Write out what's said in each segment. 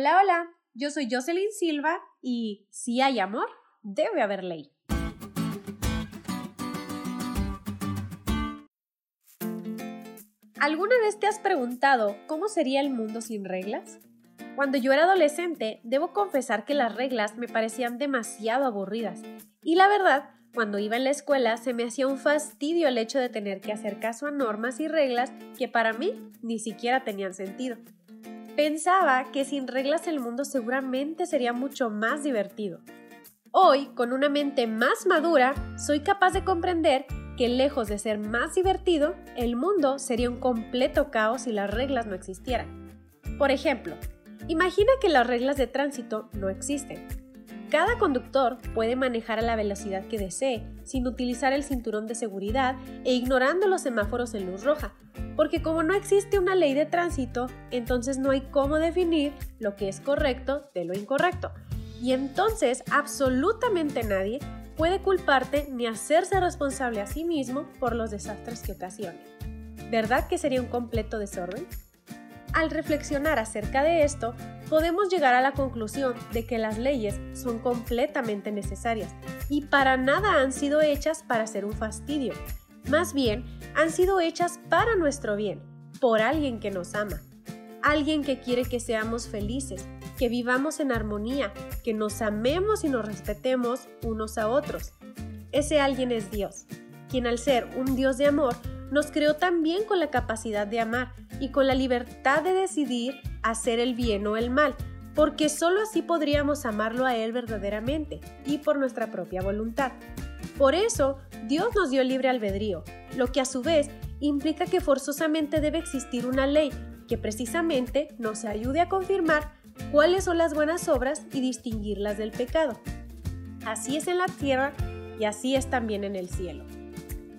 Hola, hola, yo soy Jocelyn Silva y si hay amor, debe haber ley. ¿Alguna vez te has preguntado cómo sería el mundo sin reglas? Cuando yo era adolescente, debo confesar que las reglas me parecían demasiado aburridas. Y la verdad, cuando iba en la escuela se me hacía un fastidio el hecho de tener que hacer caso a normas y reglas que para mí ni siquiera tenían sentido. Pensaba que sin reglas el mundo seguramente sería mucho más divertido. Hoy, con una mente más madura, soy capaz de comprender que lejos de ser más divertido, el mundo sería un completo caos si las reglas no existieran. Por ejemplo, imagina que las reglas de tránsito no existen. Cada conductor puede manejar a la velocidad que desee, sin utilizar el cinturón de seguridad e ignorando los semáforos en luz roja, porque como no existe una ley de tránsito, entonces no hay cómo definir lo que es correcto de lo incorrecto. Y entonces absolutamente nadie puede culparte ni hacerse responsable a sí mismo por los desastres que ocasione. ¿Verdad que sería un completo desorden? Al reflexionar acerca de esto, podemos llegar a la conclusión de que las leyes son completamente necesarias y para nada han sido hechas para ser un fastidio. Más bien, han sido hechas para nuestro bien, por alguien que nos ama, alguien que quiere que seamos felices, que vivamos en armonía, que nos amemos y nos respetemos unos a otros. Ese alguien es Dios, quien al ser un Dios de amor, nos creó también con la capacidad de amar y con la libertad de decidir hacer el bien o el mal, porque sólo así podríamos amarlo a Él verdaderamente y por nuestra propia voluntad. Por eso, Dios nos dio libre albedrío, lo que a su vez implica que forzosamente debe existir una ley que precisamente nos ayude a confirmar cuáles son las buenas obras y distinguirlas del pecado. Así es en la tierra y así es también en el cielo.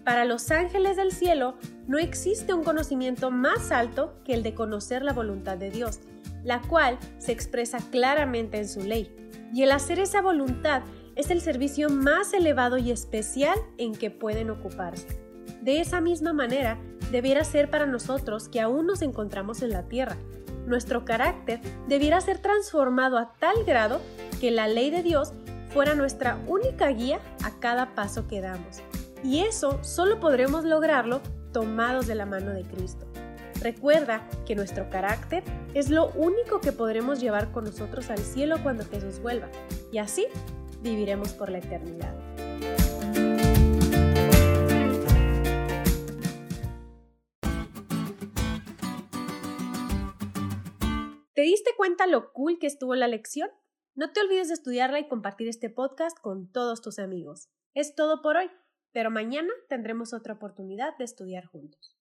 Para los ángeles del cielo no existe un conocimiento más alto que el de conocer la voluntad de Dios, la cual se expresa claramente en su ley. Y el hacer esa voluntad es el servicio más elevado y especial en que pueden ocuparse. De esa misma manera, debiera ser para nosotros que aún nos encontramos en la tierra, nuestro carácter debiera ser transformado a tal grado que la ley de Dios fuera nuestra única guía a cada paso que damos. Y eso solo podremos lograrlo tomados de la mano de Cristo. Recuerda que nuestro carácter es lo único que podremos llevar con nosotros al cielo cuando Jesús vuelva, y así viviremos por la eternidad. ¿Te diste cuenta lo cool que estuvo la lección? No te olvides de estudiarla y compartir este podcast con todos tus amigos. Es todo por hoy, pero mañana tendremos otra oportunidad de estudiar juntos.